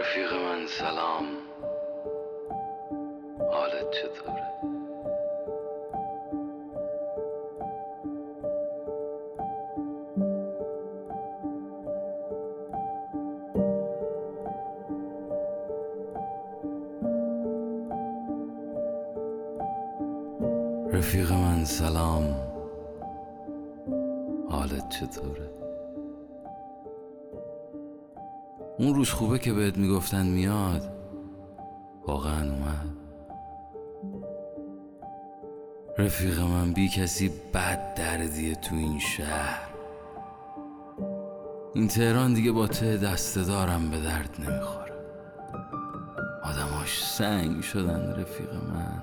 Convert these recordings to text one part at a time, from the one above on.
رفیق من سلام حالت چطوره؟ رفیق من سلام حالت چطوره؟ اون روز خوبه که بهت می‌گفتن میاد. واقعا اومد. رفیق من بی کسی بد دردیه تو این شهر. این تهران دیگه با ته دسته دارم به درد نمی‌خوره. آدماش سنگ شدن رفیق من.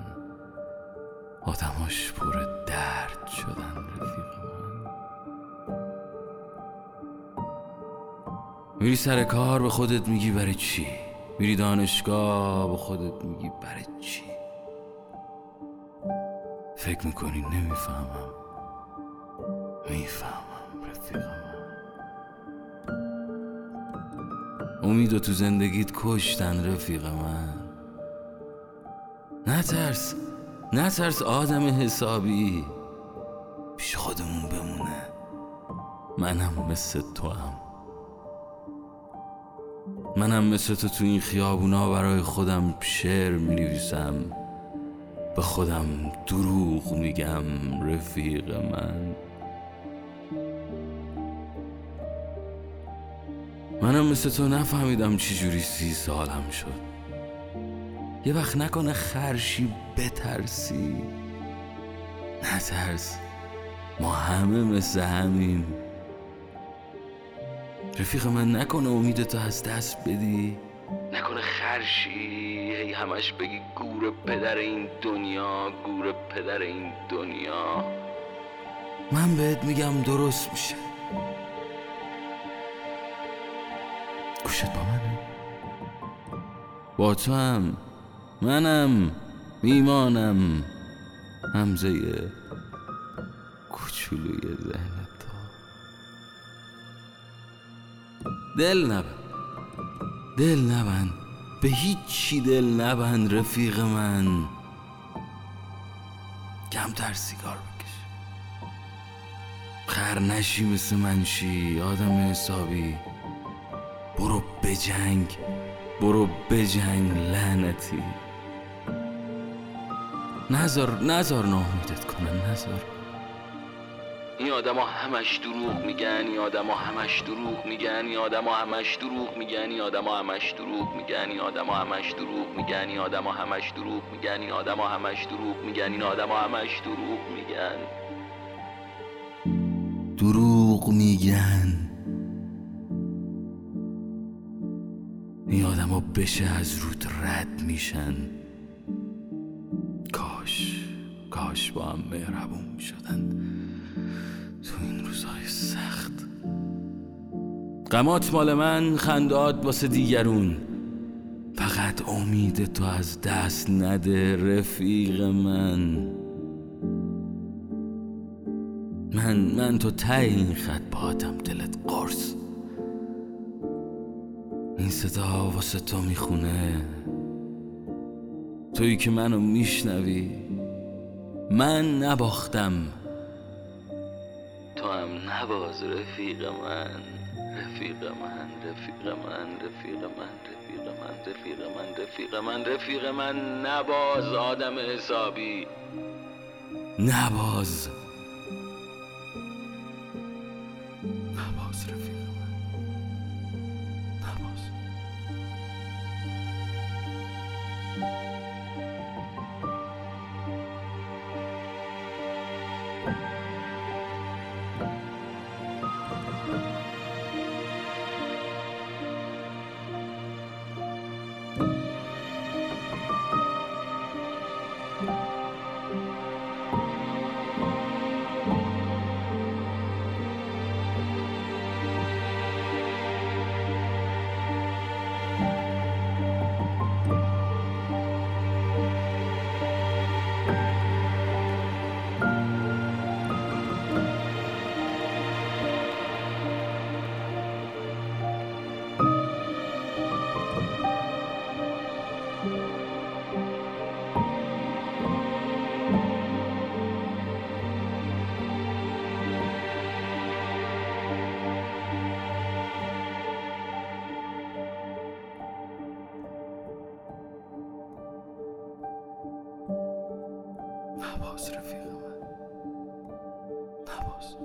آدماش پر درد شدن رفیق من. میری سر کار به خودت میگی برای چی؟ میری دانشگاه به خودت میگی برای چی؟ فکر می‌کنی؟ نمی‌فهمم. می‌فهمم رفیقم. امید تو زندگیت کشتن رفیق من نترس. نترس آدم حسابی. پیش خودمون بمونه. منم مثل تو هم منم مثل تو تو این خیابونا برای خودم شعر می نویسم به خودم دروغ میگم رفیق من. منم مثل تو نفهمیدم چجوری سی سالم شد. یه وقت نکنه خرشی بترسی. نترس. ما همه مثل همیم. رفیق من نکنه امیدتو از دست بدی. نکنه خرشی هی همش بگی گور پدر این دنیا گور پدر این دنیا. من بهت میگم درست میشه. گوشت با منه. با تو هم. منم. میمانم همزه کوچولوی ذهن دل نبند. دل نبند. به هیچی دل نبند رفیق من. کمتر سیگار بکش. خر نشی مثل منشی آدم حسابی. برو بجنگ برو بجنگ لعنتی. نزار نزار ناامیدت کنن نزار این آدما همش دروغ میگن این آدما همش دروغ میگن این آدما همش دروغ میگن این آدما همش دروغ میگن این آدما همش دروغ میگن این آدما همش دروغ میگن این آدما همش دروغ میگن این آدما همش دروغ میگن. دروغ میگن. این آدما بشه از رود رد میشن. کاش کاش با هم مهربون می‌شدن. تو این روزهای سخت. غمات مال من خندات واسه دیگرون. فقط امید تو از دست نده رفیق من. من من تو ته این خط باتم دلت قرص. این صدا واسه تو می‌خونه. تویی که منو میشنوی من نباختم. هم نباز رفیق من رفیق من رفیق من رفیق من رفیق من رفیق من رفیق من رفیق من نباز آدم حسابی. نباز. نباز رفیق من. نباز. نباز رفیق من نباز